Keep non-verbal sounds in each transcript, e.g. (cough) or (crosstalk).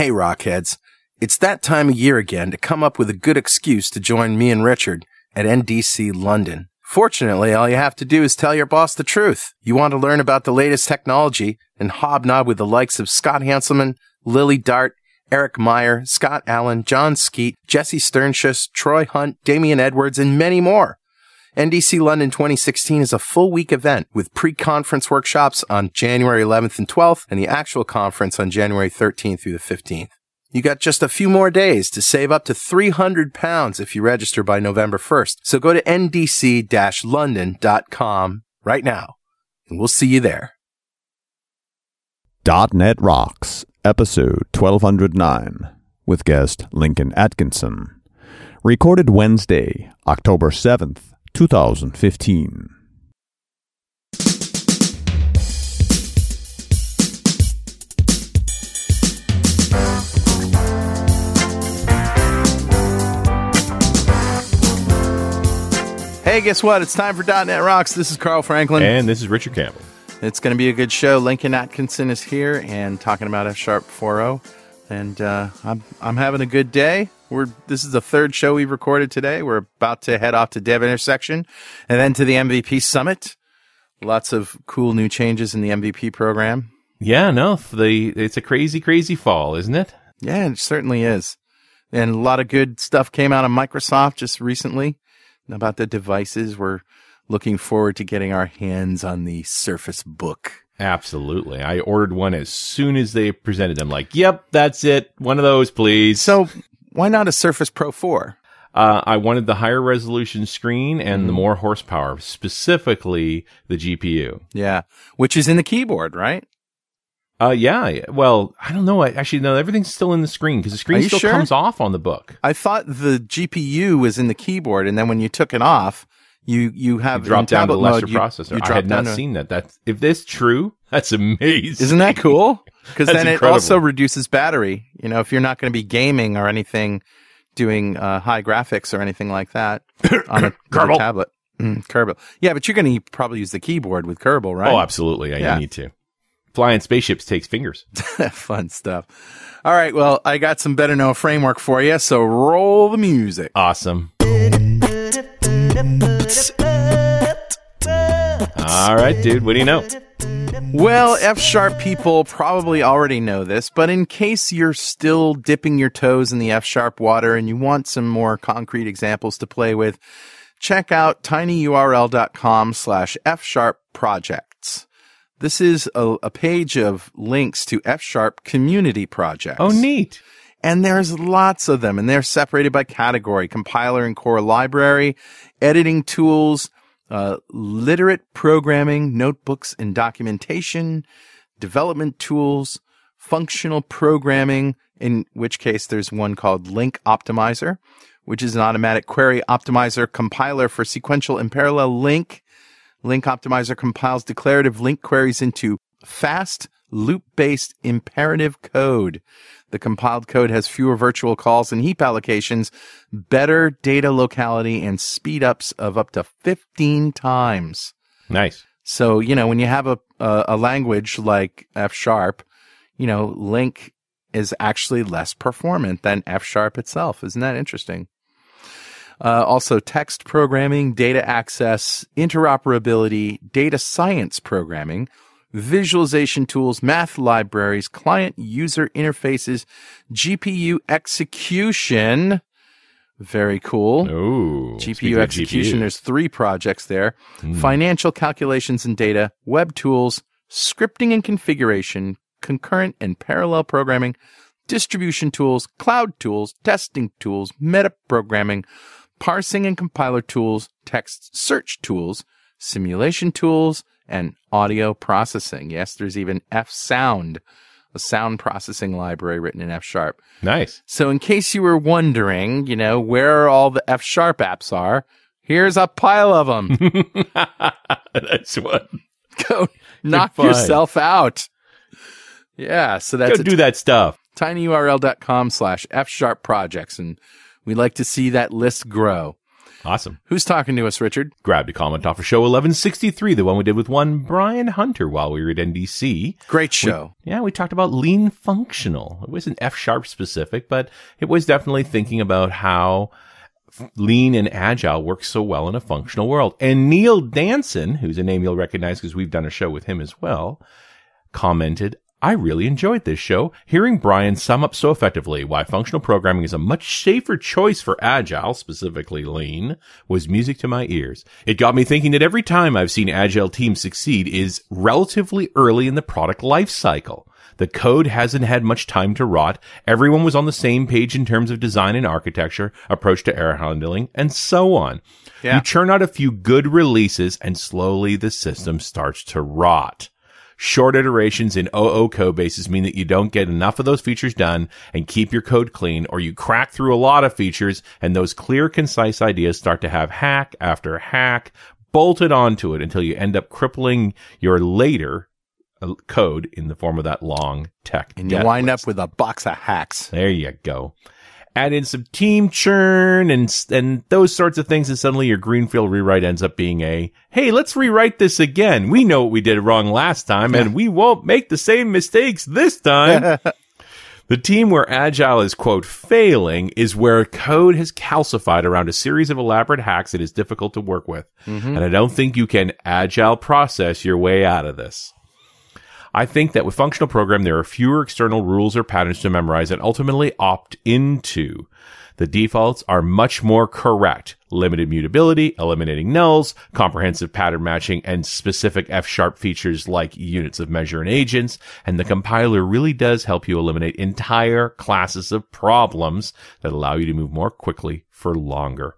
Hey, Rockheads. It's that time of year again to come up with a good excuse to join me and Richard at NDC London. Fortunately, all you have to do is tell your boss the truth. You want to learn about the latest technology and hobnob with the likes of Scott Hanselman, Lily Dart, Eric Meyer, Scott Allen, Jon Skeet, Jesse Sternschus, Troy Hunt, Damian Edwards, and many more. NDC London 2016 is a full week event with pre-conference workshops on January 11th and 12th and the actual conference on January 13th through the 15th. You got just a few more days to save up to 300 pounds if you register by November 1st. So go to ndc-london.com right now and we'll see you there. .NET Rocks, episode 1209, with guest Lincoln Atkinson. Recorded Wednesday, October 7th, 2015. Hey, guess what? It's time for .NET Rocks. This is Carl Franklin. And this is Richard Campbell. It's going to be a good show. Lincoln Atkinson is here and talking about F Sharp 4.0. And uh, I'm, I'm having a good day. We're This is the third show we've recorded today. We're about to head off to Dev Intersection and then to the MVP Summit. Lots of cool new changes in the MVP program. Yeah, no, the it's a crazy, crazy fall, isn't it? Yeah, it certainly is. And a lot of good stuff came out of Microsoft just recently about the devices. We're looking forward to getting our hands on the Surface Book. Absolutely. I ordered one as soon as they presented them. Like, yep, that's it. One of those, please. So, why not a Surface Pro 4? Uh, I wanted the higher resolution screen and mm. the more horsepower, specifically the GPU. Yeah, which is in the keyboard, right? Uh, yeah. Well, I don't know. I, actually, no, everything's still in the screen because the screen still sure? comes off on the book. I thought the GPU was in the keyboard, and then when you took it off, you you have you drop down to the lesser mode, processor. You, you I had not to... seen that. That's if this true, (laughs) that's amazing. Isn't that cool? (laughs) Because then incredible. it also reduces battery. You know, if you're not going to be gaming or anything, doing uh, high graphics or anything like that (coughs) on a, a tablet. Mm, Kerbal. Yeah, but you're going to probably use the keyboard with Kerbal, right? Oh, absolutely. Yeah, yeah. you need to. Flying spaceships takes fingers. (laughs) Fun stuff. All right. Well, I got some better know framework for you. So roll the music. Awesome. All right, dude. What do you know? Well, F sharp people probably already know this, but in case you're still dipping your toes in the F sharp water and you want some more concrete examples to play with, check out tinyurl.com slash F sharp projects. This is a, a page of links to F Sharp community projects. Oh, neat. And there's lots of them, and they're separated by category, compiler and core library, editing tools, uh, literate programming, notebooks and documentation, development tools, functional programming, in which case there's one called LinqOptimizer, which is an automatic query optimizer compiler for sequential and parallel LINQ. Link Optimizer compiles declarative LINQ queries into fast, loop-based imperative code. The compiled code has fewer virtual calls and heap allocations, better data locality, and speed ups of up to 15 times. Nice. So, you know, when you have a, a, a language like F sharp, you know, LINQ is actually less performant than F sharp itself. Isn't that interesting? Uh, also, text programming, data access, interoperability, data science programming, visualization tools, math libraries, client user interfaces, GPU execution. Very cool. Oh, GPU execution. GPU. There's three projects there. Mm. Financial calculations and data, web tools, scripting and configuration, concurrent and parallel programming, distribution tools, cloud tools, testing tools, meta programming, parsing and compiler tools, text search tools, simulation tools, and audio processing. Yes, there's even F Sound, a sound processing library written in F Sharp. Nice. So, in case you were wondering, you know, where all the F Sharp apps are, here's a pile of them. (laughs) that's what. (laughs) Go knock yourself out. Yeah, so that's Go do t- that stuff. tinyurl.com slash F Sharp projects. And we like to see that list grow. Awesome. Who's talking to us, Richard? Grabbed a comment off of show 1163, the one we did with one Brian Hunter while we were at NDC. Great show. Yeah, we talked about lean functional. It wasn't F sharp specific, but it was definitely thinking about how lean and agile works so well in a functional world. And Neil Danson, who's a name you'll recognize because we've done a show with him as well, commented, I really enjoyed this show. Hearing Brian sum up so effectively why functional programming is a much safer choice for agile, specifically lean, was music to my ears. It got me thinking that every time I've seen agile teams succeed is relatively early in the product life cycle. The code hasn't had much time to rot. Everyone was on the same page in terms of design and architecture, approach to error handling, and so on. Yeah. You churn out a few good releases and slowly the system starts to rot. Short iterations in OO code bases mean that you don't get enough of those features done and keep your code clean, or you crack through a lot of features and those clear, concise ideas start to have hack after hack bolted onto it until you end up crippling your later uh, code in the form of that long tech. And you wind list. up with a box of hacks. There you go. Add in some team churn and and those sorts of things, and suddenly your greenfield rewrite ends up being a hey, let's rewrite this again. We know what we did wrong last time, and we won't make the same mistakes this time. (laughs) The team where agile is quote failing is where code has calcified around a series of elaborate hacks that is difficult to work with. Mm-hmm. And I don't think you can agile process your way out of this. I think that with functional program, there are fewer external rules or patterns to memorize and ultimately opt into. The defaults are much more correct. Limited mutability, eliminating nulls, comprehensive pattern matching, and specific F sharp features like units of measure and agents. And the compiler really does help you eliminate entire classes of problems that allow you to move more quickly for longer.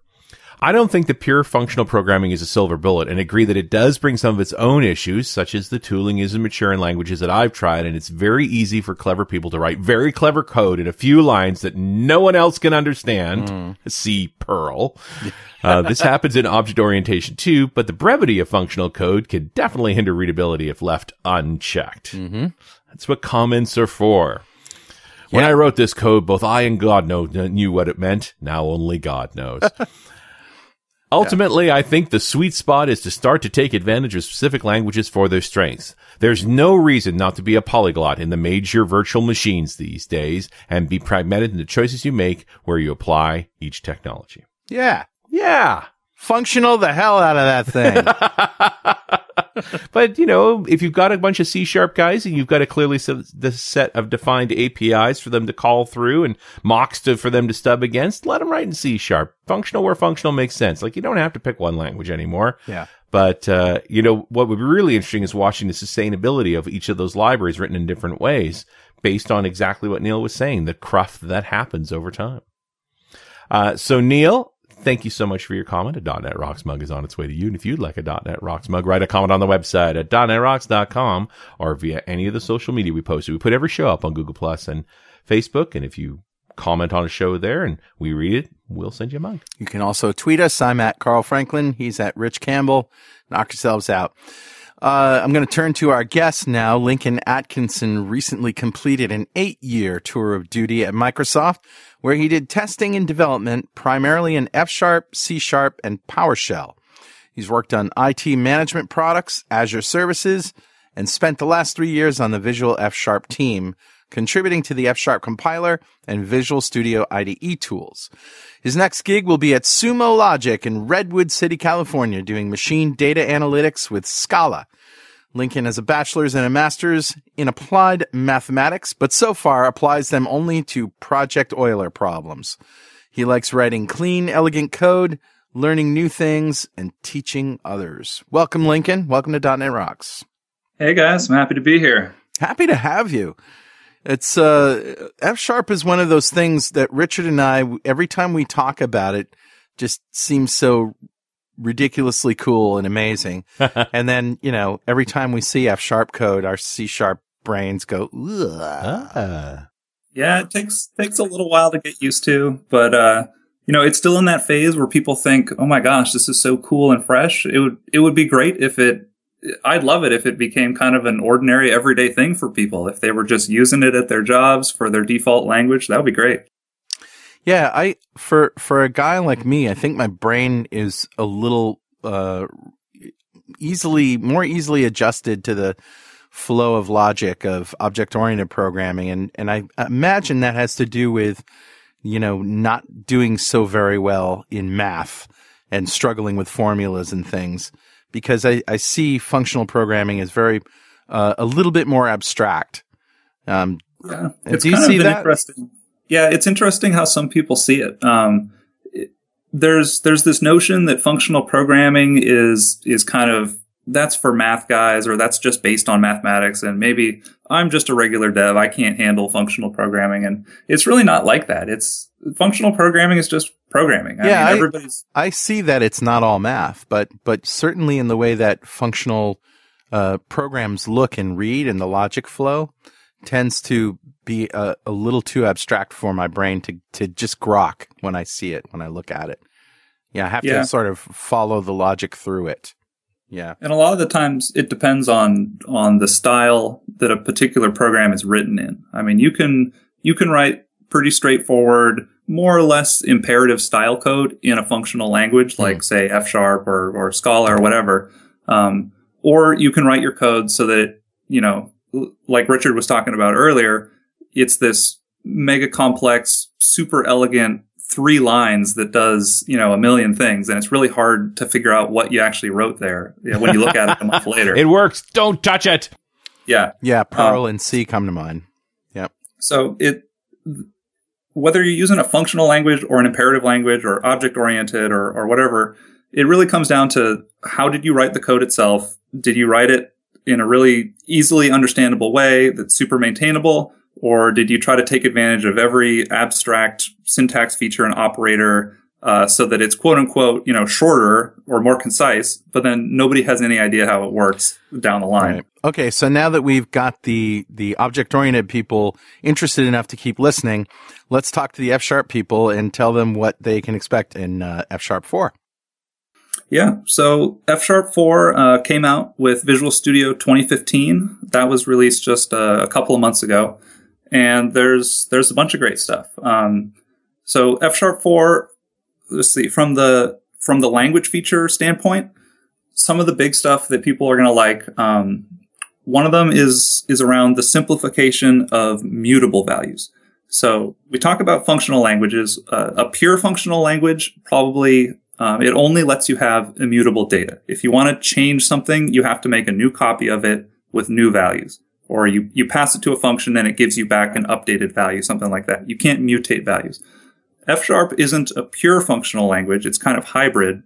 I don't think that pure functional programming is a silver bullet and agree that it does bring some of its own issues, such as the tooling isn't mature in languages that I've tried, and it's very easy for clever people to write very clever code in a few lines that no one else can understand. (laughs) See Perl. Uh, this (laughs) happens in object orientation too, but the brevity of functional code can definitely hinder readability if left unchecked. That's what comments are for. When Yeah. I wrote this code, both I and God know, knew what it meant. Now only God knows. (laughs) Ultimately, I think the sweet spot is to start to take advantage of specific languages for their strengths. There's no reason not to be a polyglot in the major virtual machines these days and be pragmatic in the choices you make where you apply each technology. Yeah. Yeah. Functional the hell out of that thing. (laughs) But, you know, if you've got a bunch of C sharp guys and you've got a clearly s- the set of defined APIs for them to call through and mocks to, for them to stub against, let them write in C sharp. Functional where functional makes sense. Like you don't have to pick one language anymore. yeah. But, uh, you know, what would be really interesting is watching the sustainability of each of those libraries written in different ways based on exactly what Neil was saying, the cruft that happens over time. Uh, so Neil, thank you so much for your comment. A .NET Rocks mug is on its way to you. And if you'd like a .NET Rocks mug, write a comment on the website at .NETRocks.com or via any of the social media we posted. We put every show up on Google Plus and Facebook. And if you comment on a show there and we read it, we'll send you a mug. You can also tweet us. I'm at Carl Franklin. He's at Rich Campbell. Knock yourselves out. Uh, I'm going to turn to our guest now. Lincoln Atkinson recently completed an eight year tour of duty at Microsoft where he did testing and development primarily in F sharp, C sharp, and PowerShell. He's worked on IT management products, Azure services, and spent the last three years on the Visual F Sharp team, contributing to the F Sharp compiler and Visual Studio IDE tools. His next gig will be at Sumo Logic in Redwood City, California, doing machine data analytics with Scala. Lincoln has a bachelor's and a master's in applied mathematics, but so far applies them only to Project Euler problems. He likes writing clean, elegant code, learning new things, and teaching others. Welcome, Lincoln. Welcome to .NET Rocks. Hey guys, I'm happy to be here. Happy to have you. It's uh, F sharp is one of those things that Richard and I, every time we talk about it, just seems so ridiculously cool and amazing. (laughs) and then, you know, every time we see F sharp code, our C sharp brains go, Ugh. Ah. Yeah, it takes takes a little while to get used to, but uh, you know, it's still in that phase where people think, "Oh my gosh, this is so cool and fresh." It would it would be great if it I'd love it if it became kind of an ordinary everyday thing for people. If they were just using it at their jobs for their default language, that would be great. Yeah, I for for a guy like me, I think my brain is a little uh, easily more easily adjusted to the flow of logic of object oriented programming, and and I imagine that has to do with you know not doing so very well in math and struggling with formulas and things because I, I see functional programming as very uh, a little bit more abstract. Um, Yeah, it's do you kind see of that? interesting. Yeah, it's interesting how some people see it. Um, it- there's there's this notion that functional programming is is kind of that's for math guys or that's just based on mathematics and maybe I'm just a regular dev I can't handle functional programming and it's really not like that. It's functional programming is just programming. I Yeah, mean, I- I see that it's not all math, but but certainly in the way that functional uh, programs look and read and the logic flow tends to be a, a little too abstract for my brain to to just grok when I see it when I look at it. Yeah, I have Yeah. to sort of follow the logic through it. Yeah. And a lot of the times it depends on on the style that a particular program is written in. I mean, you can you can write pretty straightforward, more or less imperative style code in a functional language like say F sharp or or Scala or whatever. Um, or you can write your code so that it, you know, like Richard was talking about earlier, it's this mega complex, super elegant three lines that does, you know, a million things. And it's really hard to figure out what you actually wrote there when you look at it a month (laughs) later. It works. Don't touch it. yeah. Yeah, um, Perl and C come to mind. Yeah. So it, whether you're using a functional language or an imperative language or object oriented or, or whatever, it really comes down to how did you write the code itself? Did you write it in a really easily understandable way that's super maintainable? Or did you try to take advantage of every abstract syntax feature and operator uh, so that it's quote unquote, you know, shorter or more concise, but then nobody has any idea how it works down the line. Right. Okay, so now that we've got the the object oriented people interested enough to keep listening, let's talk to the F sharp people and tell them what they can expect in uh, F sharp four. Yeah. So F Sharp 4 uh, came out with Visual Studio 2015. That was released just uh, a couple of months ago. And there's there's a bunch of great stuff. Um, so F Sharp 4, let's see, from the from the language feature standpoint, some of the big stuff that people are going to like. Um, one of them is is around the simplification of mutable values. So we talk about functional languages. Uh, a pure functional language probably um, it only lets you have immutable data. If you want to change something, you have to make a new copy of it with new values, or you you pass it to a function and it gives you back an updated value, something like that. You can't mutate values. F sharp isn't a pure functional language; it's kind of hybrid.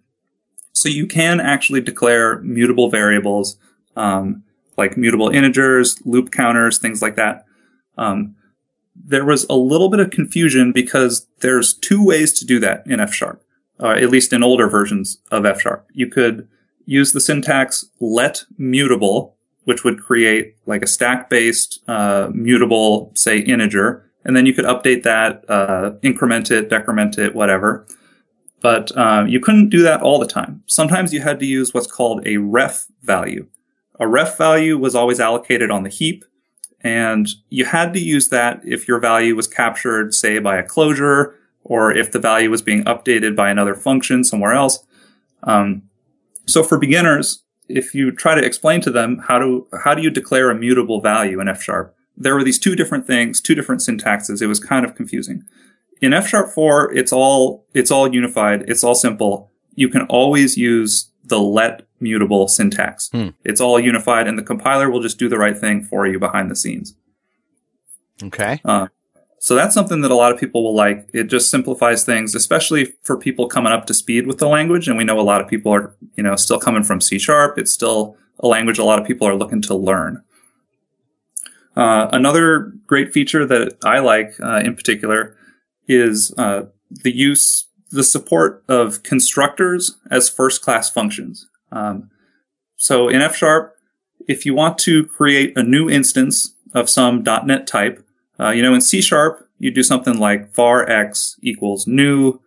So you can actually declare mutable variables, um, like mutable integers, loop counters, things like that. Um, there was a little bit of confusion because there's two ways to do that in F sharp, uh, at least in older versions of F sharp. You could use the syntax let mutable, which would create like a stack based uh, mutable, say integer, and then you could update that, uh, increment it, decrement it, whatever. But uh, you couldn't do that all the time. Sometimes you had to use what's called a ref value. A ref value was always allocated on the heap, and you had to use that if your value was captured, say, by a closure, or if the value was being updated by another function somewhere else. Um, so for beginners, if you try to explain to them how to how do you declare a mutable value in F sharp, there were these two different things, two different syntaxes. It was kind of confusing. In F sharp 4, it's all it's all unified, it's all simple. You can always use the let mutable syntax. Hmm. It's all unified and the compiler will just do the right thing for you behind the scenes. Okay. Uh, so that's something that a lot of people will like. It just simplifies things, especially for people coming up to speed with the language. And we know a lot of people are, you know, still coming from C sharp. It's still a language a lot of people are looking to learn. Uh, another great feature that I like uh, in particular is uh, the use, the support of constructors as first class functions. Um, so in F sharp, if you want to create a new instance of some .NET type, uh, you know, in C sharp, you do something like var x equals new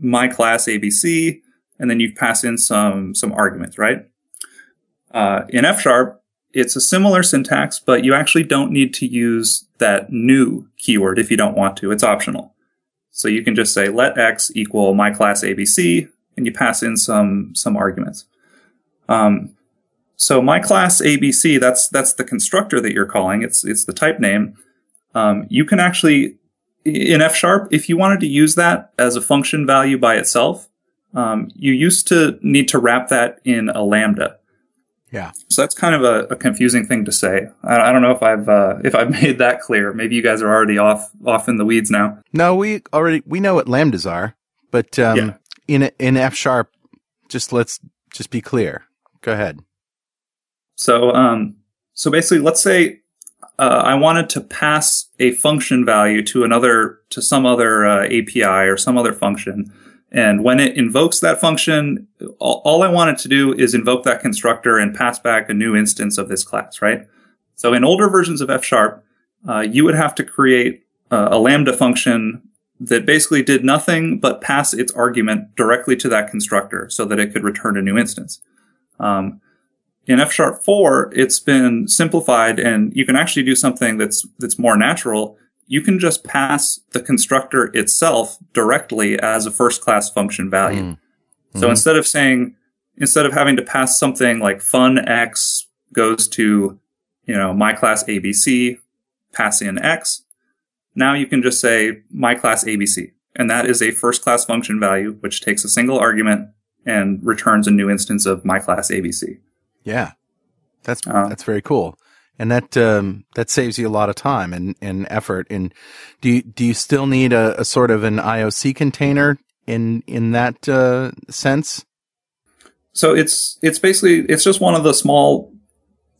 my class ABC, and then you pass in some some arguments, right? Uh, in F sharp, it's a similar syntax, but you actually don't need to use that new keyword if you don't want to. It's optional. So you can just say let x equal my class ABC, and you pass in some some arguments. Um, so my class ABC, that's that's the constructor that you're calling. It's it's the type name. Um, you can actually in F sharp, if you wanted to use that as a function value by itself, um, you used to need to wrap that in a lambda. Yeah. So that's kind of a, a confusing thing to say. I, I don't know if I've uh, if I've (laughs) made that clear. Maybe you guys are already off off in the weeds now. No, we already we know what lambdas are, but um, Yeah. in in F sharp, just let's just be clear. Go ahead. So um, so basically, let's say uh, I wanted to pass a function value to another to some other uh, API or some other function. And when it invokes that function, all, all I wanted to do is invoke that constructor and pass back a new instance of this class, right? So in older versions of F sharp, uh, you would have to create uh, a lambda function that basically did nothing but pass its argument directly to that constructor so that it could return a new instance. Um, in F sharp 4, it's been simplified and you can actually do something that's, that's more natural. You can just pass the constructor itself directly as a first class function value. Mm. So Mhm. instead of saying, instead of having to pass something like fun X goes to, you know, my class ABC, pass in X, now you can just say my class ABC. And that is a first class function value, which takes a single argument and returns a new instance of my class ABC. Yeah, that's Uh, that's very cool, and that um, that saves you a lot of time and, and effort. And do you, do you still need a, a sort of an IOC container in in that uh, sense? So it's it's basically it's just one of the small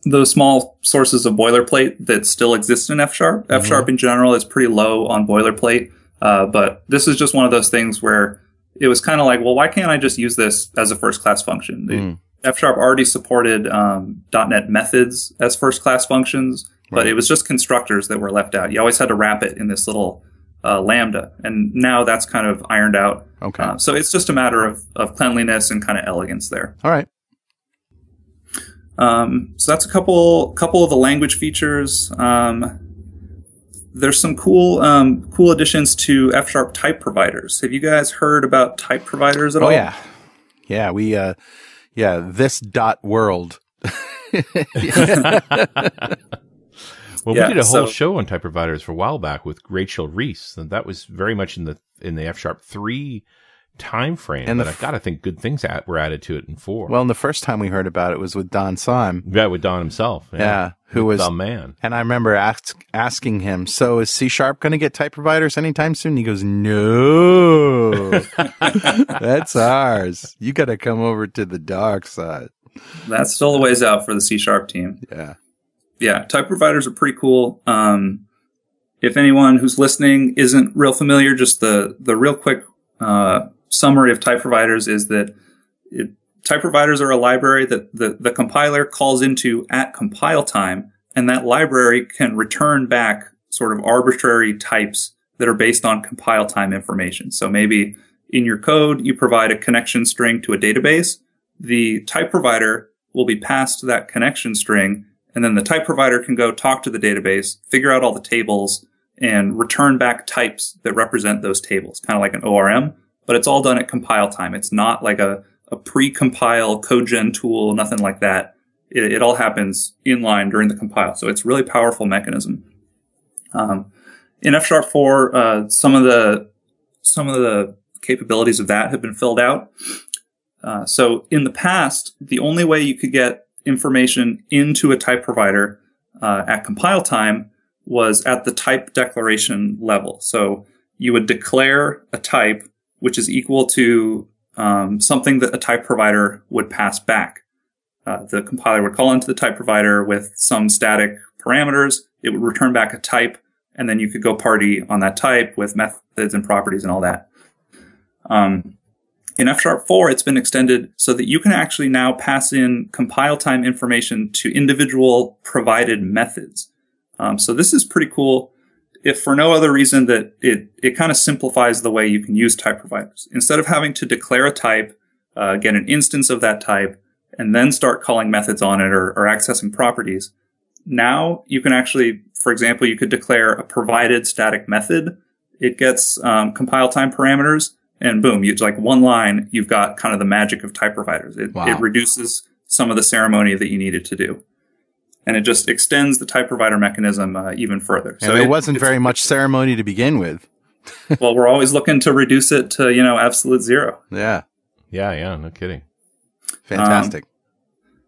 the small sources of boilerplate that still exist in F sharp. F sharp in general is pretty low on boilerplate, uh, but this is just one of those things where it was kind of like, well, why can't I just use this as a first class function? Mm. F sharp already supported um, .NET methods as first class functions, but Right. it was just constructors that were left out. You always had to wrap it in this little uh, lambda, and now that's kind of ironed out. Okay, Uh, so it's just a matter of, of cleanliness and kind of elegance there. all right. Um, so that's a couple couple of the language features. Um, there's some cool um, cool additions to F sharp type providers. Have you guys heard about type providers at Oh all? yeah, yeah. We uh, yeah. This dot world. (laughs) Well, Yeah, we did a whole so- show on type providers for a while back with Rachel Reese, and that was very much in the in the F sharp three time frame. And but the I f- gotta think good things at, were added to it in four. Well, and the first time we heard about it was with Don Syme. yeah, with Don himself. Yeah, who was the man. And I remember ask, asking him, "So is C sharp going to get type providers anytime soon?" He goes, "No, (laughs) that's ours. You got to come over to the dark side." That's still a ways out for the C sharp team. Yeah, Yeah, type providers are pretty cool. Um, if anyone who's listening isn't real familiar, just the the real quick uh, summary of type providers is that it, type providers are a library that the, the compiler calls into at compile time, and that library can return back sort of arbitrary types that are based on compile time information. So maybe in your code, you provide a connection string to a database. The type provider will be passed that connection string and then the type provider can go talk to the database, figure out all the tables, and return back types that represent those tables, kind of like an ORM, but it's all done at compile time. It's not like a, a pre-compile code gen tool, nothing like that. It, it all happens inline during the compile. So it's really powerful mechanism. Um, in F sharp 4, uh, some of the, some of the capabilities of that have been filled out. Uh, so in the past, the only way you could get information into a type provider uh, at compile time was at the type declaration level. So you would declare a type which is equal to um, something that a type provider would pass back. Uh, the compiler would call into the type provider with some static parameters. It would return back a type, and then you could go party on that type with methods and properties and all that. Um, in F Sharp 4, it's been extended so that you can actually now pass in compile time information to individual provided methods. Um, so this is pretty cool. If for no other reason that it, it kind of simplifies the way you can use type providers. Instead of having to declare a type, uh, get an instance of that type, and then start calling methods on it or, or accessing properties, now you can actually, for example, you could declare a provided static method It gets um, compile time parameters, and boom, you like one line. You've got kind of the magic of type providers. It, Wow. it reduces some of the ceremony that you needed to do, and it just extends the type provider mechanism uh, even further. And there it- wasn't it's- very much ceremony to begin with. (laughs) well, we're always looking to reduce it to you know absolute zero. Yeah. Yeah, yeah, no kidding. Fantastic.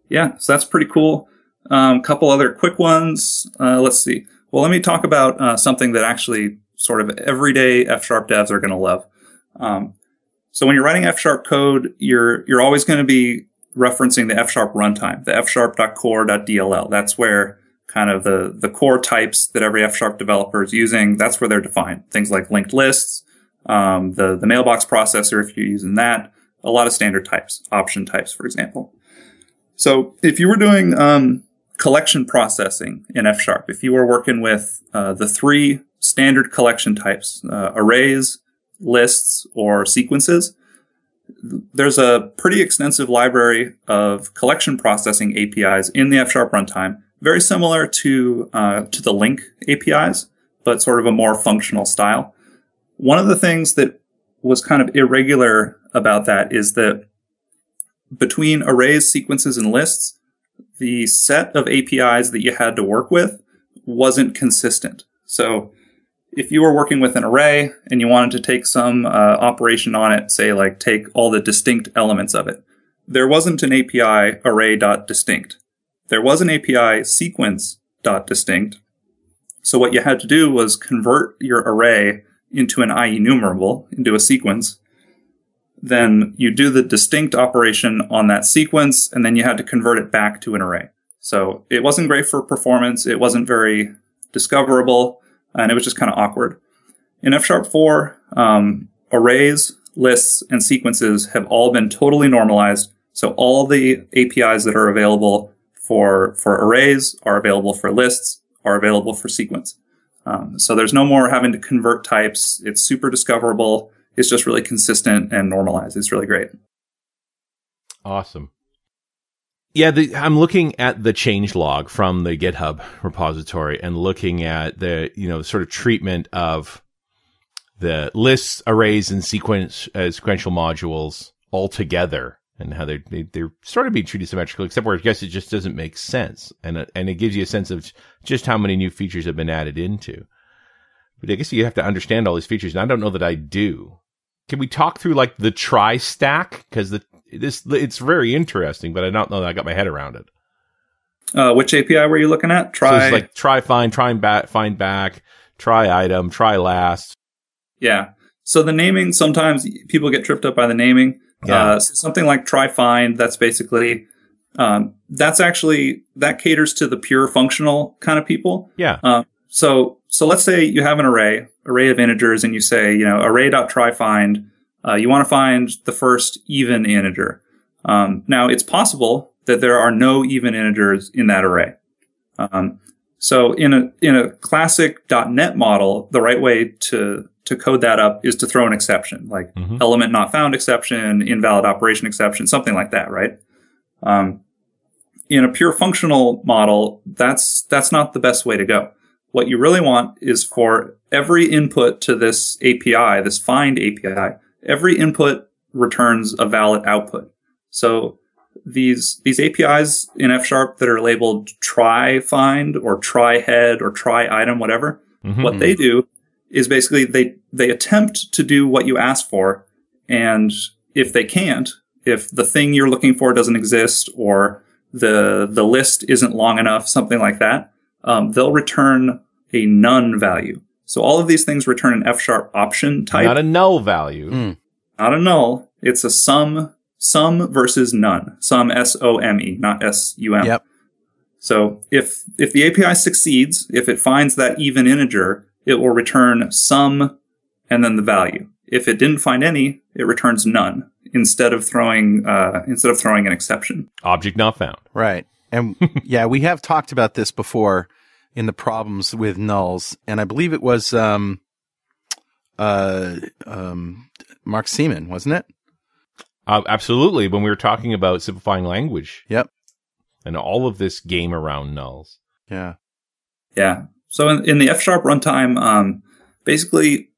yeah, so that's pretty cool. A um, couple other quick ones. Uh, let's see. Well, let me talk about uh, something that actually sort of everyday F sharp devs are going to love. Um, so when you're writing F sharp code, you're you're always going to be referencing the F sharp runtime, the F sharp.core.dll. That's where kind of the the core types that every F sharp developer is using. That's where they're defined. Things like linked lists, um, the the mailbox processor, if you're using that, a lot of standard types, option types, for example. So if you were doing um, collection processing in F sharp, if you were working with uh, the three standard collection types, uh, arrays, lists, or sequences, there's a pretty extensive library of collection processing APIs in the F sharp runtime, very similar to uh, to the LINQ APIs, but sort of a more functional style. One of the things that was kind of irregular about that is that between arrays, sequences, and lists, the set of APIs that you had to work with wasn't consistent. So if you were working with an array and you wanted to take some uh, operation on it, say like take all the distinct elements of it, there wasn't an API array.distinct. There was an API sequence.distinct. So what you had to do was convert your array into an IEnumerable, into a sequence, then you do the distinct operation on that sequence, and then you had to convert it back to an array. So it wasn't great for performance. It wasn't very discoverable, and it was just kind of awkward. In F Sharp 4, um, arrays, lists, and sequences have all been totally normalized. So all the APIs that are available for, for arrays are available for lists, are available for sequence. Um, so there's no more having to convert types. It's super discoverable. It's just really consistent and normalized. It's really great. Awesome. Yeah, the, I'm looking at the change log from the GitHub repository and looking at the, you know, sort of treatment of the lists, arrays, and sequence uh, sequential modules all together and how they're, they, they're sort of being treated symmetrically, except where I guess it just doesn't make sense. And, it- and it gives you a sense of just how many new features have been added into. But I guess you have to understand all these features, and I don't know that I do. Can we talk through like the try stack? Because the this it's very interesting, but I don't know that I got my head around it. Uh, which API were you looking at? So Try. it's like try find, try and back, find back, try item, try last. yeah. So the naming, sometimes people get tripped up by the naming. Yeah. Uh, so something like try find, that's basically, um, that's actually, that caters to the pure functional kind of people. Yeah, Uh, so, so let's say you have an array, array of integers, and you say, you know, array.tryFind, uh, you want to find the first even integer. Um, now, it's possible that there are no even integers in that array. Um, so, in a in a classic .NET model, the right way to to code that up is to throw an exception, like Mhm. element not found exception, invalid operation exception, something like that, right? Um, in a pure functional model, that's that's not the best way to go. What you really want is for every input to this API, this find API, every input returns a valid output. So these these APIs in F sharp that are labeled try find or try head or try item, whatever, Mhm. what they do is basically they they attempt to do what you ask for, and if they can't, if the thing you're looking for doesn't exist or the the list isn't long enough, something like that, um, they'll return a none value. So all of these things return an F sharp option type, not a null value. Mm. not a null. It's a Some Some versus none. Some S O M E, not S U M. Yep. So if if the API succeeds, if it finds that even integer, it will return Some and then the value. If it didn't find any, it returns none instead of throwing uh, instead of throwing an exception. Object not found. Right. And (laughs) yeah, we have talked about this before in the problems with nulls. And I believe it was, um, uh, um, Mark Seemann, wasn't it? Uh, absolutely. When we were talking about simplifying language Yep. and all of this game around nulls. Yeah. Yeah. So in, in the F sharp runtime, um, basically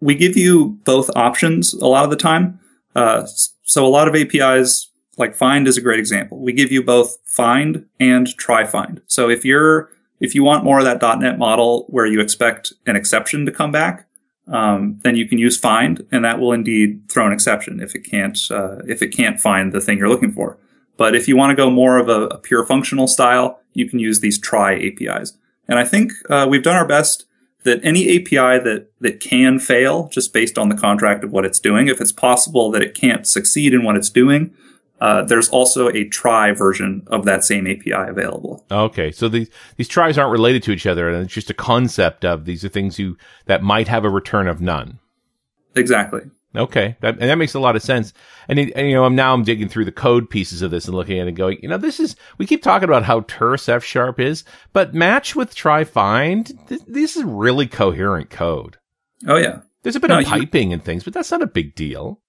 we give you both options a lot of the time. Uh, so a lot of APIs, like find is a great example. We give you both find and try find. So if you're if you want more of that .NET model where you expect an exception to come back, um, then you can use find, and that will indeed throw an exception if it can't uh, if it can't find the thing you're looking for. But if you want to go more of a, a pure functional style, you can use these try APIs. And I think uh, we've done our best that any API that that can fail just based on the contract of what it's doing, if it's possible that it can't succeed in what it's doing, uh, there's also a try version of that same API available. Okay, so these these tries aren't related to each other, and it's just a concept of these are things you that might have a return of none. Exactly. Okay, that, and that makes a lot of sense. And, it, and, you know, I'm now I'm digging through the code pieces of this and looking at it and going, you know, this is we keep talking about how terse F sharp is, but match with try find, th- this is really coherent code. Oh yeah, there's a bit no, of piping you, and things, but that's not a big deal.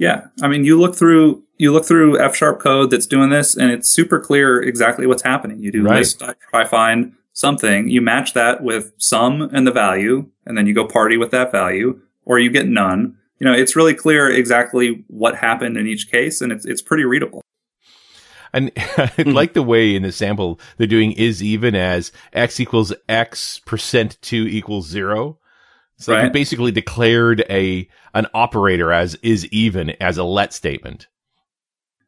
Yeah, I mean, you look through you look through F sharp code that's doing this, and it's super clear exactly what's happening. You do right. list try find something, you match that with some and the value, and then you go party with that value or you get none. You know, it's really clear exactly what happened in each case, and it's it's pretty readable. And (laughs) I hmm. like the way in the sample they're doing is even as x equals x percent two equals zero. So right. you basically declared a an operator as is even as a let statement.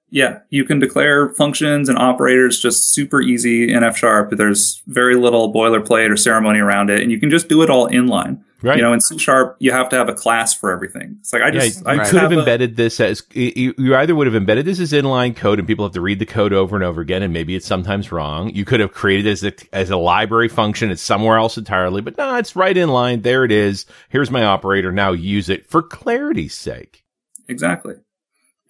Yeah, you can declare functions and operators just super easy in F sharp. There's very little boilerplate or ceremony around it, and you can just do it all inline. Right. You know, in C sharp, you have to have a class for everything. It's like I just, yeah, I you could have, have embedded this as you, you either would have embedded this as inline code, and people have to read the code over and over again, and maybe it's sometimes wrong. You could have created as a as a library function. It's somewhere else entirely, but no, it's right in line. There it is. Here's my operator. Now use it for clarity's sake. Exactly.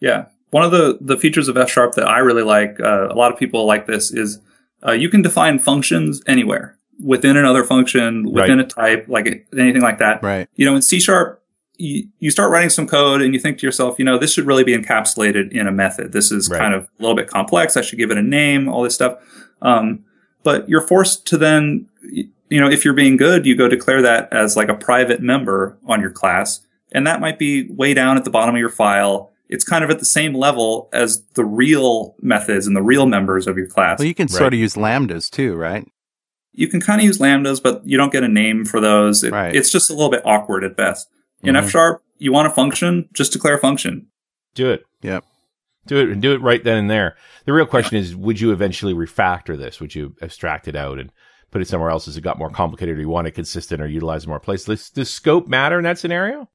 Yeah. One of the the features of F sharp that I really like, uh, a lot of people like this, is uh, you can define functions anywhere within another function, within right. a type, like anything like that. Right. You know, in C sharp, you, you start writing some code and you think to yourself, you know, this should really be encapsulated in a method. This is right. kind of a little bit complex. I should give it a name, all this stuff. Um, but you're forced to then, you know, if you're being good, you go declare that as like a private member on your class. And that might be way down at the bottom of your file. It's kind of at the same level as the real methods and the real members of your class. Well, you can right. sort of use lambdas too, right? You can kind of use lambdas, but you don't get a name for those. It, right. It's just a little bit awkward at best. In mm-hmm. F sharp, you want a function, just declare a function. Do it. Yep. Do it and do it right then and there. The real question yeah. is, would you eventually refactor this? Would you abstract it out and put it somewhere else as it got more complicated or you want it consistent or utilize more places? Does scope matter in that scenario?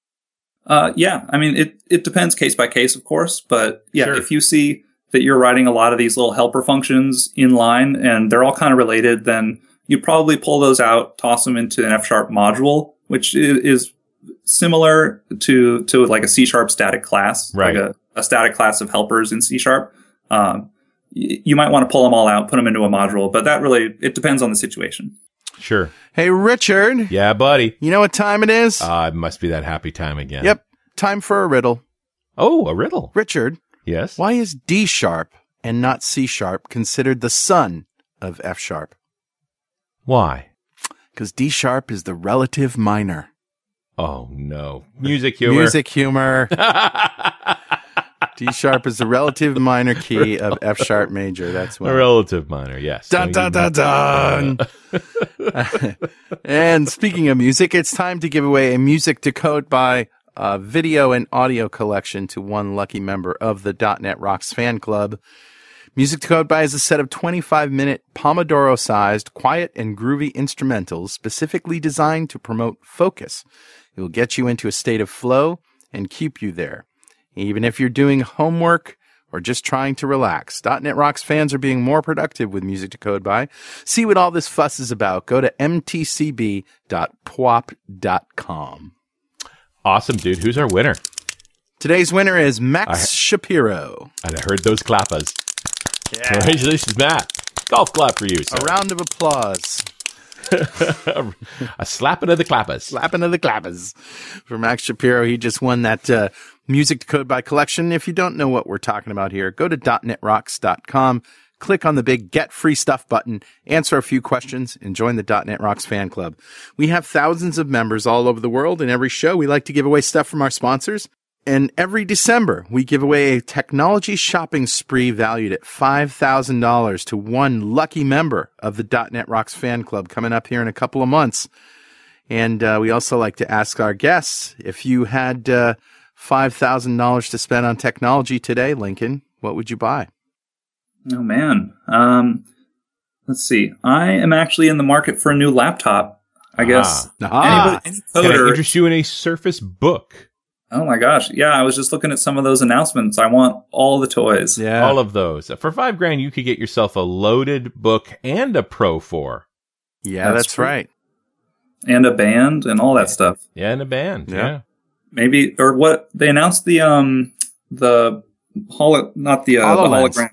Uh, yeah. I mean, it, it depends case by case, of course, but yeah, sure. if you see that you're writing a lot of these little helper functions in line and they're all kind of related, then you probably pull those out, toss them into an F sharp module, which is similar to to like a C sharp static class, right? Like a, a static class of helpers in C sharp. Um, you might want to pull them all out, put them into a module, but that really it depends on the situation. Sure. Hey, Richard. Yeah, buddy. You know what time it is? Uh, it must be that happy time again. Yep. Time for a riddle. Oh, a riddle. Richard. Yes. Why is D sharp and not C sharp considered the son of F sharp? Why? Because D sharp is the relative minor. Oh no. Music humor. Music humor. (laughs) D sharp is the relative minor key of F sharp major. That's why. A relative minor, yes. Dun dun dun dun. (laughs) and speaking of music, it's time to give away a Music to Code By uh, video and audio collection to one lucky member of the .NET Rocks fan club. Music to Code By is a set of 25 minute Pomodoro sized, quiet and groovy instrumentals specifically designed to promote focus. It will get you into a state of flow and keep you there. Even if you're doing homework or just trying to relax, .NET Rocks fans are being more productive with Music to Code By. See what all this fuss is about. Go to mtcb.pwop.com. Awesome, dude. Who's our winner? Today's winner is Max I, Shapiro. I heard those clappers. Yeah. Congratulations, Matt. Golf clap for you. Sir. A round of applause. (laughs) a slapping of the clappers. Slapping of the clappers. For Max Shapiro, he just won that uh, Music to Code by collection. If you don't know what we're talking about here, go to .netrocks.com, click on the big Get Free Stuff button, answer a few questions, and join the .NET Rocks fan club. We have thousands of members all over the world, and every show we like to give away stuff from our sponsors. And every December, we give away a technology shopping spree valued at $5,000 to one lucky member of the .NET Rocks fan club coming up here in a couple of months. And uh, we also like to ask our guests if you had uh, $5,000 to spend on technology today, Lincoln, what would you buy? Oh, man. Um, let's see. I am actually in the market for a new laptop. I guess. Ah. Anybody, any Can I interest you in a Surface Book? Oh my gosh. Yeah, I was just looking at some of those announcements. I want all the toys. Yeah. All of those. For five grand, you could get yourself a loaded book and a Pro 4. yeah, That's that's, right. And a band and all that stuff. Yeah, and a band. Yeah. Yeah. Maybe or what they announced the um the holo not the uh, the HoloLens. hologram.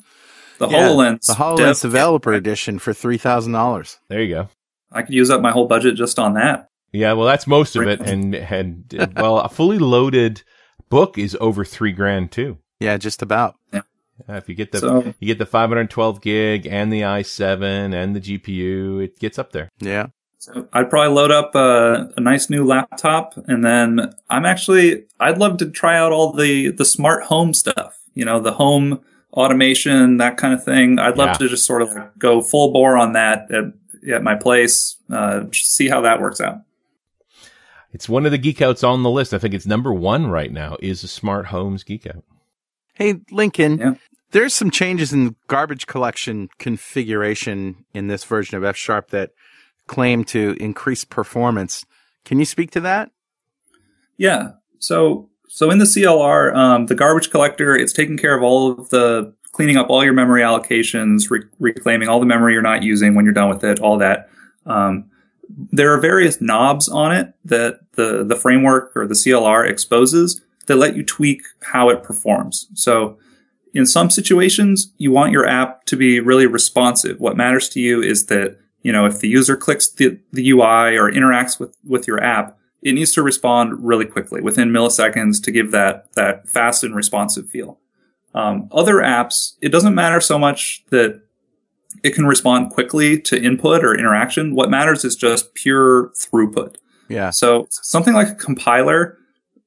The Yeah, HoloLens. The HoloLens dev- Developer Edition for $3,000. There you go. I could use up my whole budget just on that. Yeah, well, that's most of it. And, and (laughs) well, a fully loaded book is over three grand too. Yeah, just about. Uh, if you get the So- you get the 512 gig and the i7 and the GPU, it gets up there. Yeah. So I'd probably load up a, a nice new laptop, and then I'm actually I'd love to try out all the the smart home stuff. You know, the home automation, that kind of thing. I'd love Yeah. to just sort of go full bore on that at, at my place. Uh, see how that works out. It's one of the geek outs on the list. I think it's number one right now is a smart homes geek out. Hey, Lincoln, Yeah. there's some changes in garbage collection configuration in this version of F Sharp that claim to increase performance. Can you speak to that? Yeah. So so in the CLR, um, the garbage collector, it's taking care of all of the cleaning up all your memory allocations, re- reclaiming all the memory you're not using when you're done with it, all that. Um, there are various knobs on it that the the framework or the CLR exposes that let you tweak how it performs. So in some situations, you want your app to be really responsive. What matters to you is that, you know, if the user clicks the, the UI or interacts with, with your app, it needs to respond really quickly within milliseconds to give that, that fast and responsive feel. Um, other apps, it doesn't matter so much that it can respond quickly to input or interaction. What matters is just pure throughput. Yeah. So something like a compiler,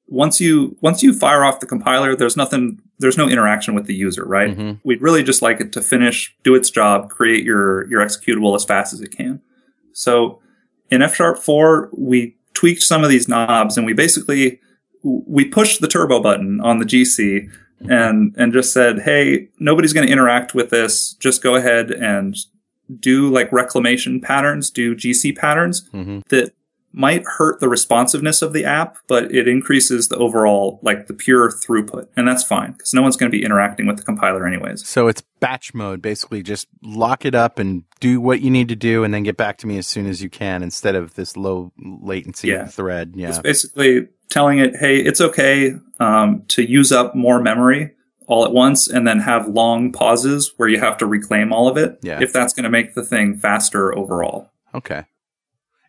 once you once you fire off the compiler, there's nothing, there's no interaction with the user, right? Mhm. We'd really just like it to finish, do its job, create your your executable as fast as it can. So in F Sharp 4, we tweaked some of these knobs and we basically we pushed the turbo button on the GC and and just said, "Hey, nobody's going to interact with this. Just go ahead and do like reclamation patterns, do GC patterns Mhm. that might hurt the responsiveness of the app, but it increases the overall like the pure throughput, and that's fine because no one's going to be interacting with the compiler anyways." So it's batch mode, basically just lock it up and do what you need to do and then get back to me as soon as you can instead of this low latency Yeah. thread. Yeah. It's basically telling it, hey, it's okay um, to use up more memory all at once and then have long pauses where you have to reclaim all of it Yeah. if that's going to make the thing faster overall. Okay.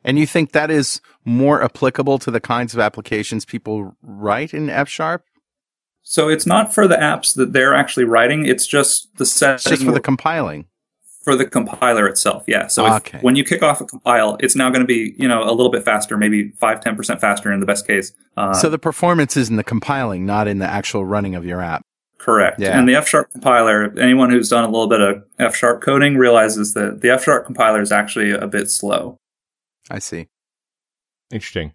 And you think that is more applicable to the kinds of applications people write in F sharp? So it's not for the apps that they're actually writing, it's just the It's setting just for the compiling. for the compiler itself. Yeah. So if- when you kick off a compile, it's now going to be, you know, a little bit faster, maybe 5 10% faster in the best case. Uh, so the performance is in the compiling, not in the actual running of your app. Correct. Yeah. And the F sharp compiler, anyone who's done a little bit of F sharp coding realizes that the F sharp compiler is actually a bit slow. I see. Interesting.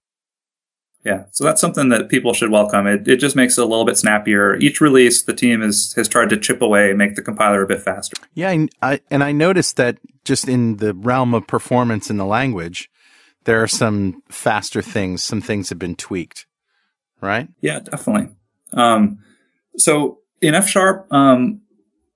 Yeah. So that's something that people should welcome. It, it just makes it a little bit snappier. Each release, the team is, has tried to chip away, make the compiler a bit faster. Yeah, I, I, and I noticed that just in the realm of performance in the language, there are some faster things. Some things have been tweaked, right? Yeah, definitely. Um, so in F sharp, um,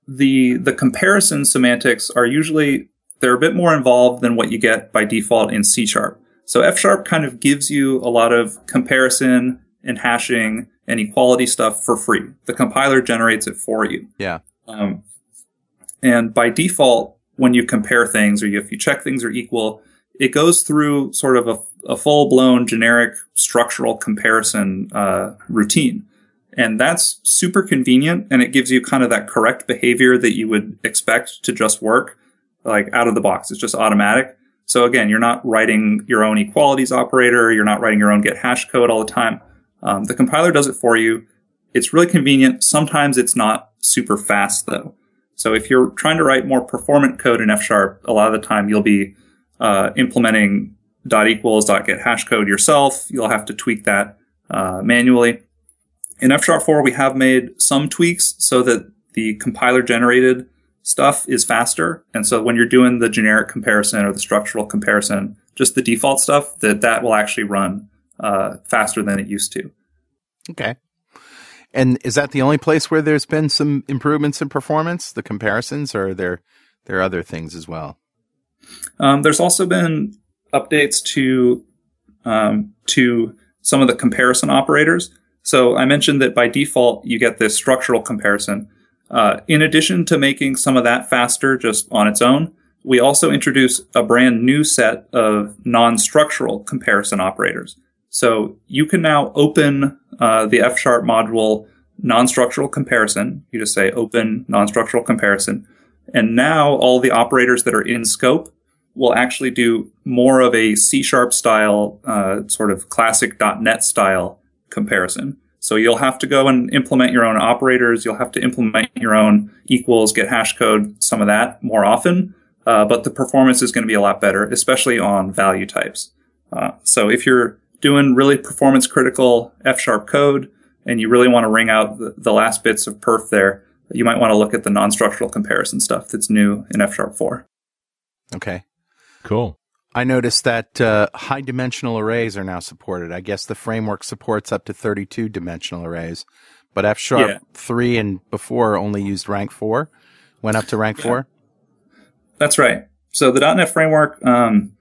the the comparison semantics are usually they're a bit more involved than what you get by default in C sharp. So F sharp kind of gives you a lot of comparison and hashing and equality stuff for free. The compiler generates it for you. Yeah. Um, and by default, when you compare things or you, if you check things are equal, it goes through sort of a, a full blown generic structural comparison uh, routine. And that's super convenient and it gives you kind of that correct behavior that you would expect to just work like out of the box. It's just automatic. So again, you're not writing your own equalities operator. You're not writing your own get hash code all the time. Um, the compiler does it for you. It's really convenient. Sometimes it's not super fast though. So if you're trying to write more performant code in F sharp, a lot of the time you'll be uh, implementing dot equals dot get hash code yourself. You'll have to tweak that uh, manually. In F sharp 4, we have made some tweaks so that the compiler generated stuff is faster. And so when you're doing the generic comparison or the structural comparison, just the default stuff, that that will actually run uh, faster than it used to. Okay. And is that the only place where there's been some improvements in performance, the comparisons, or are there there are other things as well? Um, there's also been updates to um, to some of the comparison operators. So I mentioned that by default you get this structural comparison. Uh, in addition to making some of that faster just on its own, we also introduce a brand new set of non-structural comparison operators. So you can now open uh, the F sharp module non-structural comparison. You just say open non-structural comparison. And now all the operators that are in scope will actually do more of a C sharp style, uh, sort of classic .NET style comparison. So you'll have to go and implement your own operators. You'll have to implement your own equals, get hash code, some of that more often. Uh, but the performance is going to be a lot better, especially on value types. Uh, so if you're doing really performance critical F sharp code and you really want to wring out the, the last bits of perf there, you might want to look at the non-structural comparison stuff that's new in F sharp 4. Okay. Cool. I noticed that uh, high dimensional arrays are now supported. I guess the framework supports up to 32 dimensional arrays, but F sharp Yeah. 3 and before only used rank 4, went up to rank 4. That's right. So the .NET framework, um,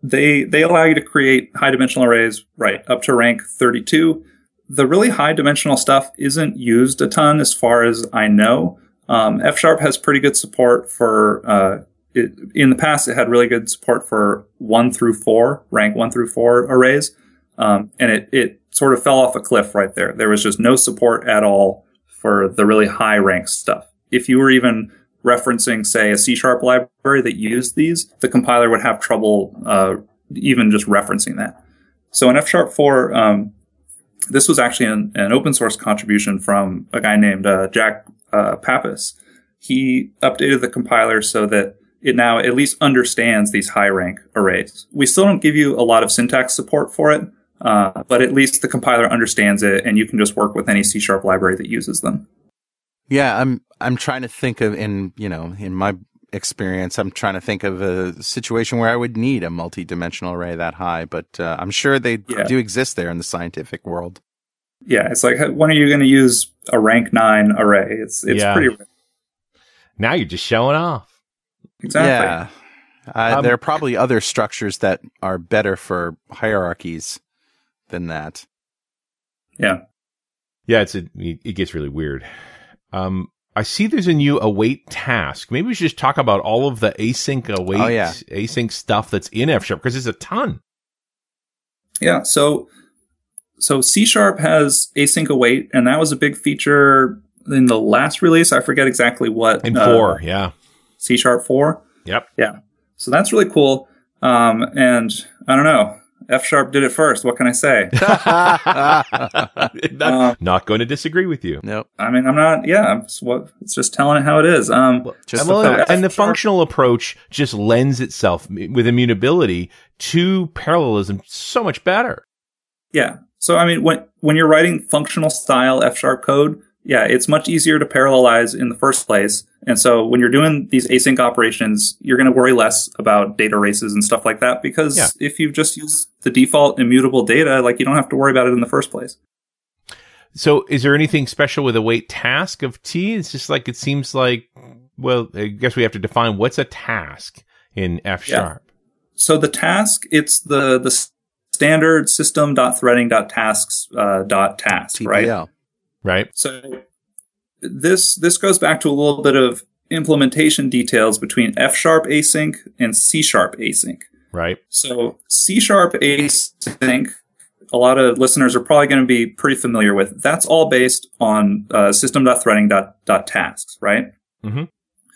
they they allow you to create high dimensional arrays, right, up to rank 32. The really high dimensional stuff isn't used a ton, as far as I know. Um, F sharp has pretty good support for. Uh, it, in the past, it had really good support for one through four, rank one through four arrays, um, and it it sort of fell off a cliff right there. There was just no support at all for the really high rank stuff. If you were even referencing, say, a C sharp library that used these, the compiler would have trouble uh, even just referencing that. So in F sharp 4, um, this was actually an, an, open source contribution from a guy named uh, Jack uh, Pappas. He updated the compiler so that it now at least understands these high rank arrays. We still don't give you a lot of syntax support for it, uh, but at least the compiler understands it and you can just work with any C sharp library that uses them. Yeah, I'm I'm trying to think of in you know in my experience, I'm trying to think of a situation where I would need a multi-dimensional array that high, but uh, I'm sure they Yeah. do exist there in the scientific world. Yeah, it's like when are you going to use a rank nine array? It's it's Yeah. pretty Now you're just showing off. Exactly. Yeah, uh, Um, there are probably other structures that are better for hierarchies than that. Yeah. Yeah, it's a, it gets really weird. Um, I see there's a new await task. Maybe we should just talk about all of the async await, Oh, yeah. async stuff that's in F sharp because there's a ton. Yeah. So, so C sharp has async await, and that was a big feature in the last release. I forget exactly what. In uh, four, yeah. C sharp four. Yep. Yeah. So that's really cool. Um, and I don't know. F sharp did it first. What can I say? (laughs) (laughs) not, Um, not going to disagree with you. nope. I mean, I'm not. Yeah. It's what. It's just telling it how it is. Um. Just and, the well, fact. and the functional approach just lends itself with immutability to parallelism so much better. Yeah. So I mean, when when you're writing functional style F sharp code, yeah, it's much easier to parallelize in the first place. And so when you're doing these async operations, you're going to worry less about data races and stuff like that because Yeah. if you just use the default immutable data, like you don't have to worry about it in the first place. So, is there anything special with await task of T? It's just like it seems like. Well, I guess we have to define what's a task in F Yeah. sharp. So the task, it's the the standard system.threading.tasks uh, dot task, right? TPL. Right? So this this goes back to a little bit of implementation details between F sharp async and C sharp async. Right. So C sharp async a lot of listeners are probably going to be pretty familiar with. That's all based on uh, system.threading.tasks, right? Mhm.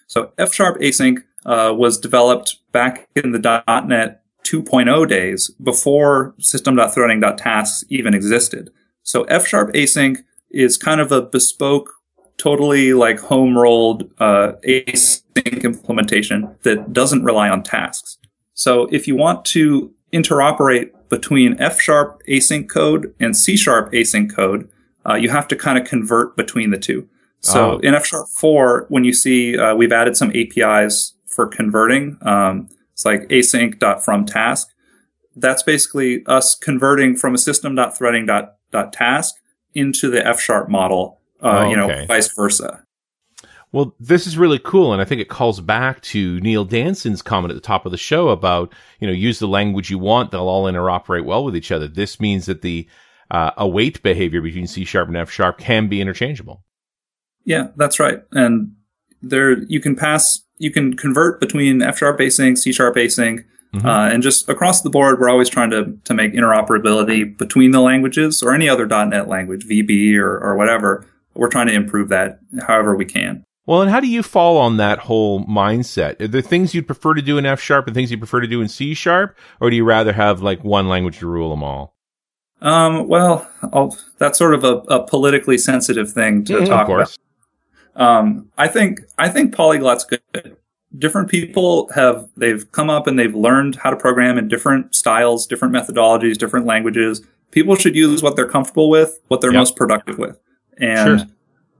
So F Sharp Async uh, was developed back in the .NET 2.0 days before system.threading.tasks even existed. So F Sharp Async is kind of a bespoke, totally like home rolled uh, async implementation that doesn't rely on tasks. So if you want to interoperate between F sharp async code and C sharp async code, uh, you have to kind of convert between the two. So Oh. in F sharp 4, when you see uh, we've added some APIs for converting, um, it's like async.from task. That's basically us converting from a system.threading.task into the F sharp model, uh, Oh, you know, okay. vice versa. Well, this is really cool, and I think it calls back to Neil Danson's comment at the top of the show about you know use the language you want; they'll all interoperate well with each other. This means that the uh, await behavior between C sharp and F sharp can be interchangeable. Yeah, that's right. And there you can pass, you can convert between F sharp async, C sharp async, uh, and just across the board, we're always trying to to make interoperability between the languages or any other .NET language, VB or or whatever. We're trying to improve that however we can. Well, and how do you fall on that whole mindset? Are there things you'd prefer to do in F sharp and things you prefer to do in C sharp, or do you rather have like one language to rule them all? Um, well, I'll, that's sort of a, a politically sensitive thing to Mhm, talk of course. about. Um, I think I think polyglot's good. Different people have they've come up and they've learned how to program in different styles, different methodologies, different languages. People should use what they're comfortable with, what they're Yep. most productive with. And Sure.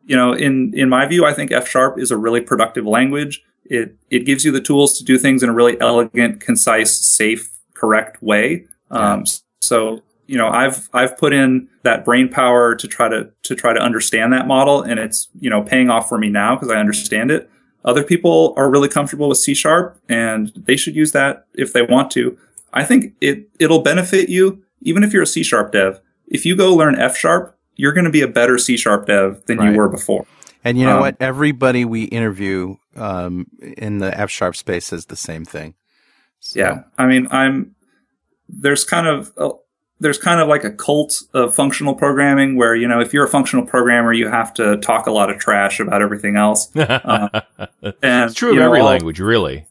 you know, in in my view, I think F sharp is a really productive language. It it gives you the tools to do things in a really elegant, concise, safe, correct way. Um, So you know, I've I've put in that brain power to try to to try to understand that model, and it's you know paying off for me now because I understand it. Other people are really comfortable with C sharp, and they should use that if they want to. I think it it'll benefit you even if you're a C sharp dev. If you go learn F sharp, you're going to be a better C sharp dev than Right. you were before. And you know Um, what? Everybody we interview um, in the F sharp space says the same thing. So- Yeah, I mean, I'm there's kind of there's kind of like a cult of functional programming where you know if you're a functional programmer, you have to talk a lot of trash about everything else. And (laughs) um, it's true of know, every all- language, really.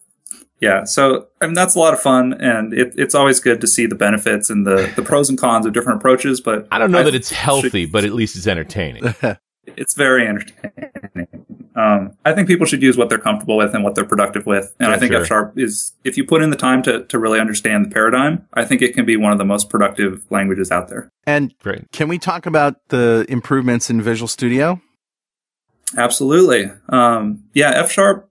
Yeah, so I mean that's a lot of fun, and it, it's always good to see the benefits and the the pros and cons of different approaches. But I don't know that it's should- healthy, but at least it's entertaining. (laughs) it's very entertaining. Um, I think people should use what they're comfortable with and what they're productive with. And Yeah, I think sure. F sharp is, if you put in the time to, to really understand the paradigm, I think it can be one of the most productive languages out there. And Great. can we talk about the improvements in Visual Studio? Absolutely. Um, yeah, F sharp,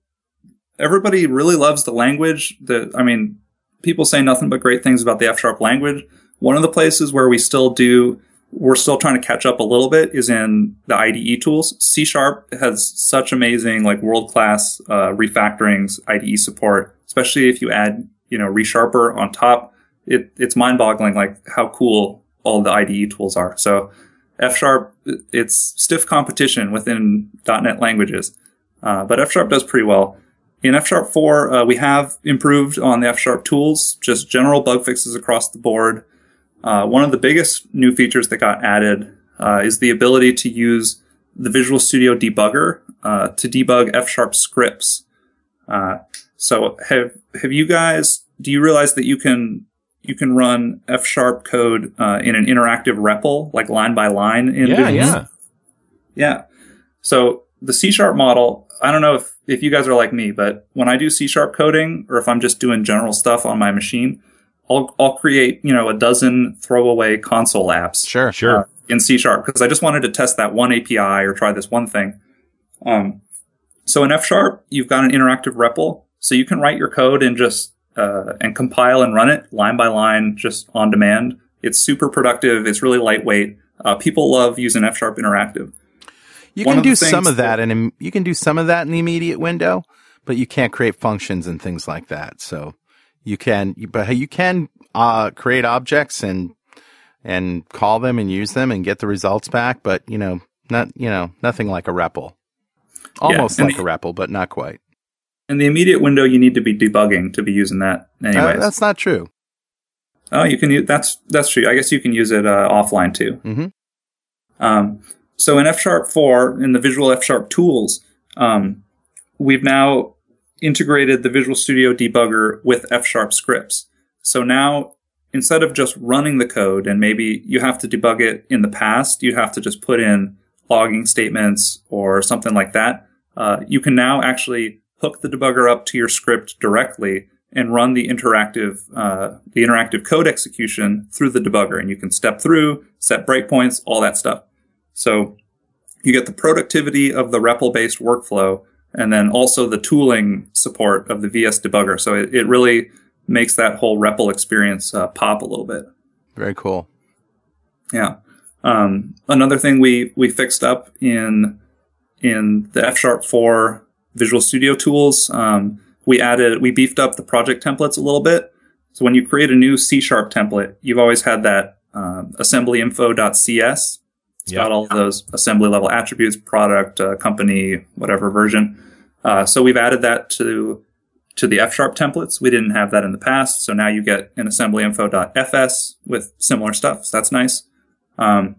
everybody really loves the language. The, I mean, people say nothing but great things about the F sharp language. One of the places where we still do, we're still trying to catch up a little bit is in the IDE tools. C sharp has such amazing, like world class, uh, refactorings, IDE support, especially if you add, you know, ReSharper on top. It, it's mind boggling, like how cool all the IDE tools are. So, F sharp, it's stiff competition within .NET languages, uh, but F sharp does pretty well. In F sharp 4, uh, we have improved on the F sharp tools, just general bug fixes across the board. Uh, one of the biggest new features that got added uh, is the ability to use the Visual Studio debugger uh, to debug F sharp scripts. Uh, so have have you guys? Do you realize that you can you can run F sharp code uh, in an interactive REPL, like line by line in Yeah, Visual yeah. yeah. So the C sharp model, I don't know if, if you guys are like me, but when I do C sharp coding or if I'm just doing general stuff on my machine, I'll, I'll create, you know, a dozen throwaway console apps Sure. Sure. uh, in C sharp because I just wanted to test that one API or try this one thing. Um, so in F sharp, you've got an interactive REPL, so you can write your code and just uh, and compile and run it line by line, just on demand. It's super productive. It's really lightweight. Uh, people love using F sharp interactive. You One can do some of that, and you can do some of that in the immediate window, but you can't create functions and things like that. So you can, but you can uh, create objects and and call them and use them and get the results back. But you know, not you know, nothing like a REPL. Almost and like the- a REPL, but not quite. In the immediate window, you need to be debugging to be using that Uh, that's not true. Oh, you can use that's that's true. I guess you can use it uh, offline too. Mhm. Um, so in F Sharp 4, in the Visual F Sharp tools, um, we've now integrated the Visual Studio debugger with F Sharp scripts. So now instead of just running the code and maybe you have to debug it in the past, you have to just put in logging statements or something like that. Uh, you can now actually hook the debugger up to your script directly and run the interactive uh, the interactive code execution through the debugger, and you can step through, set breakpoints, all that stuff. So you get the productivity of the REPL based workflow, and then also the tooling support of the VS debugger. So it, it really makes that whole REPL experience uh, pop a little bit. Very cool. Yeah. Um, another thing we we fixed up in in the F Sharp 4 Visual Studio tools, um, we added we beefed up the project templates a little bit. So when you create a new C Sharp template, you've always had that um, assemblyinfo.cs. It's Yeah. got all those assembly level attributes, product, uh, company, whatever version. Uh, so we've added that to to the F sharp templates. We didn't have that in the past, so now you get an assemblyinfo.fs with similar stuff. So that's nice. Um,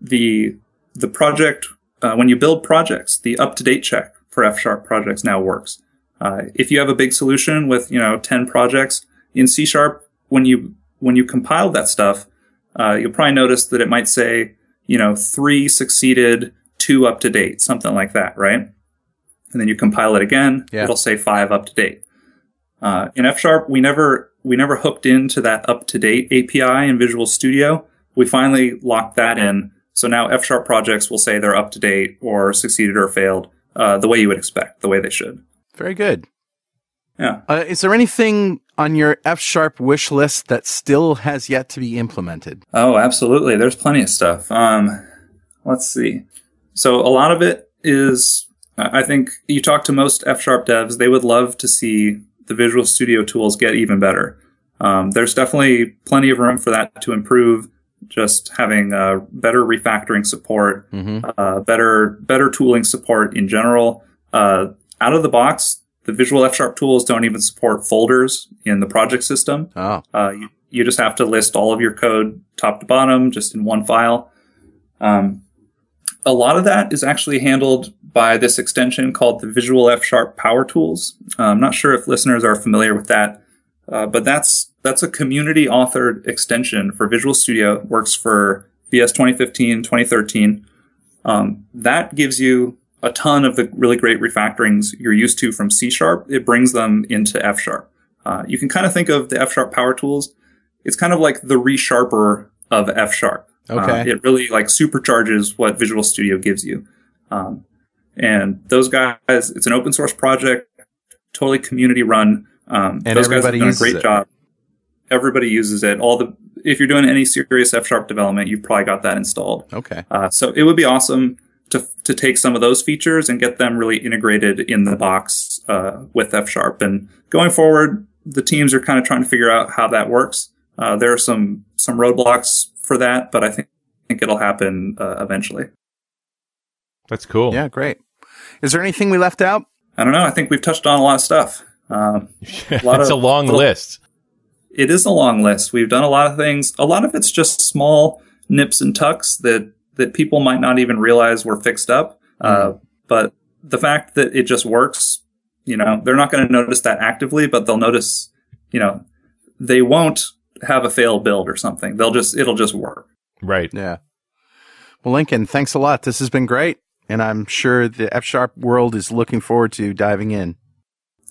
the the project uh, when you build projects, the up to date check for F sharp projects now works. Uh, if you have a big solution with you know ten projects in C sharp, when you when you compile that stuff, uh, you'll probably notice that it might say you know three succeeded, two up to date, something like that, right? And then you compile it again, Yeah. it'll say five up to date. Uh, in F sharp, we never we never hooked into that up to date API in Visual Studio. We finally locked that in. So now F sharp projects will say they're up to date or succeeded or failed uh, the way you would expect, the way they should. Very good. Yeah. Uh, is there anything on your F sharp wish list that still has yet to be implemented? Oh, absolutely. There's plenty of stuff. Um, let's see. So a lot of it is, I think you talk to most F sharp devs, they would love to see the Visual Studio tools get even better. Um, there's definitely plenty of room for that to improve. Just having uh, better refactoring support, Mm-hmm. uh, better better tooling support in general. Uh, out of the box, the Visual F Sharp tools don't even support folders in the project system. Oh, Uh, you, you just have to list all of your code top to bottom just in one file. Um, a lot of that is actually handled by this extension called the Visual F Sharp Power Tools. Uh, I'm not sure if listeners are familiar with that, uh, but that's that's a community authored extension for Visual Studio. Works for VS 2015, 2013. Um, that gives you a ton of the really great refactorings you're used to from C Sharp. It brings them into F Sharp. Uh, you can kind of think of the F Sharp Power Tools. It's kind of like the ReSharper of F Sharp. Okay. Uh, it really like supercharges what Visual Studio gives you. Um, and those guys, it's an open source project, totally community run. Um, And those guys have done a great it. job. Everybody uses it. All the if you're doing any serious F Sharp development, you've probably got that installed. okay. Uh, so it would be awesome to to take some of those features and get them really integrated in the box uh, with F Sharp. And going forward, the teams are kind of trying to figure out how that works. Uh, there are some some roadblocks for that, but I think I think it'll happen uh, eventually. That's cool. Yeah, great. Is there anything we left out? I don't know. I think we've touched on a lot of stuff. Um, That's (laughs) lot a of- long little- list. it is a long list. We've done a lot of things. A lot of it's just small nips and tucks that that people might not even realize were fixed up. Uh, but the fact that it just works, you know, they're not going to notice that actively, but they'll notice, you know, they won't have a failed build or something. They'll just it'll just work. Right. Yeah. Well, Lincoln, thanks a lot. This has been great. And I'm sure the F sharp world is looking forward to diving in.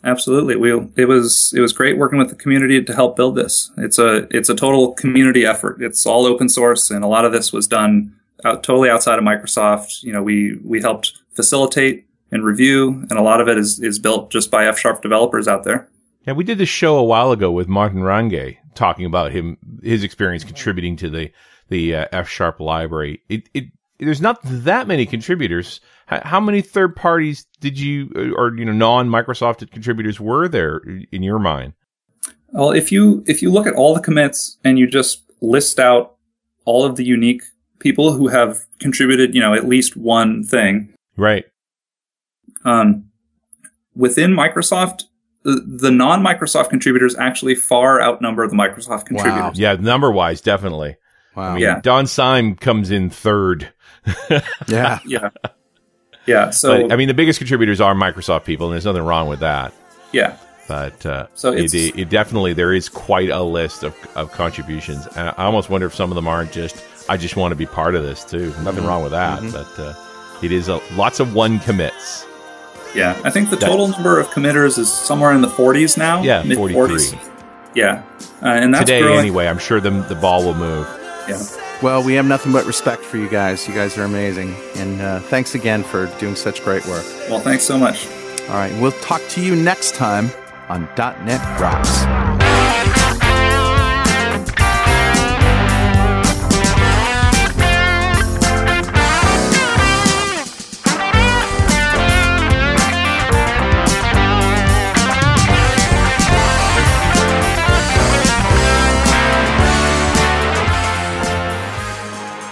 Absolutely. We it was it was great working with the community to help build this. It's a it's a total community effort. It's all open source and a lot of this was done out, totally outside of Microsoft. You know, we we helped facilitate and review and a lot of it is is built just by F Sharp developers out there. Yeah, we did this show a while ago with Martin Range talking about him his experience contributing to the the uh, F sharp library. It it there's not that many contributors. How, how many third parties did you uh, or you know non Microsoft contributors were there in your mind? Well, if you if you look at all the commits and you just list out all of the unique people who have contributed, you know, at least one thing, Right. um, within Microsoft, the, the non Microsoft contributors actually far outnumber the Microsoft contributors. Wow. Yeah, number wise, definitely. Wow. I mean, Yeah. Don Syme comes in third. (laughs) yeah. (laughs) Yeah. Yeah. So, But, I mean, the biggest contributors are Microsoft people, and there's nothing wrong with that. yeah. But uh, So it, it's- it definitely there is quite a list of, of contributions, and I almost wonder if some of them aren't just I just want to be part of this too. Mm-hmm. Nothing wrong with that, but uh, it is a, lots of one commits. Yeah. I think the That- total number of committers is somewhere in the 40s now. Yeah, mid 43. Yeah. Uh, and that's Today, growing. anyway, I'm sure the the ball will move. Yeah. Well, we have nothing but respect for you guys. You guys are amazing. And uh, thanks again for doing such great work. Well, thanks so much. All right. We'll talk to you next time on .NET Rocks.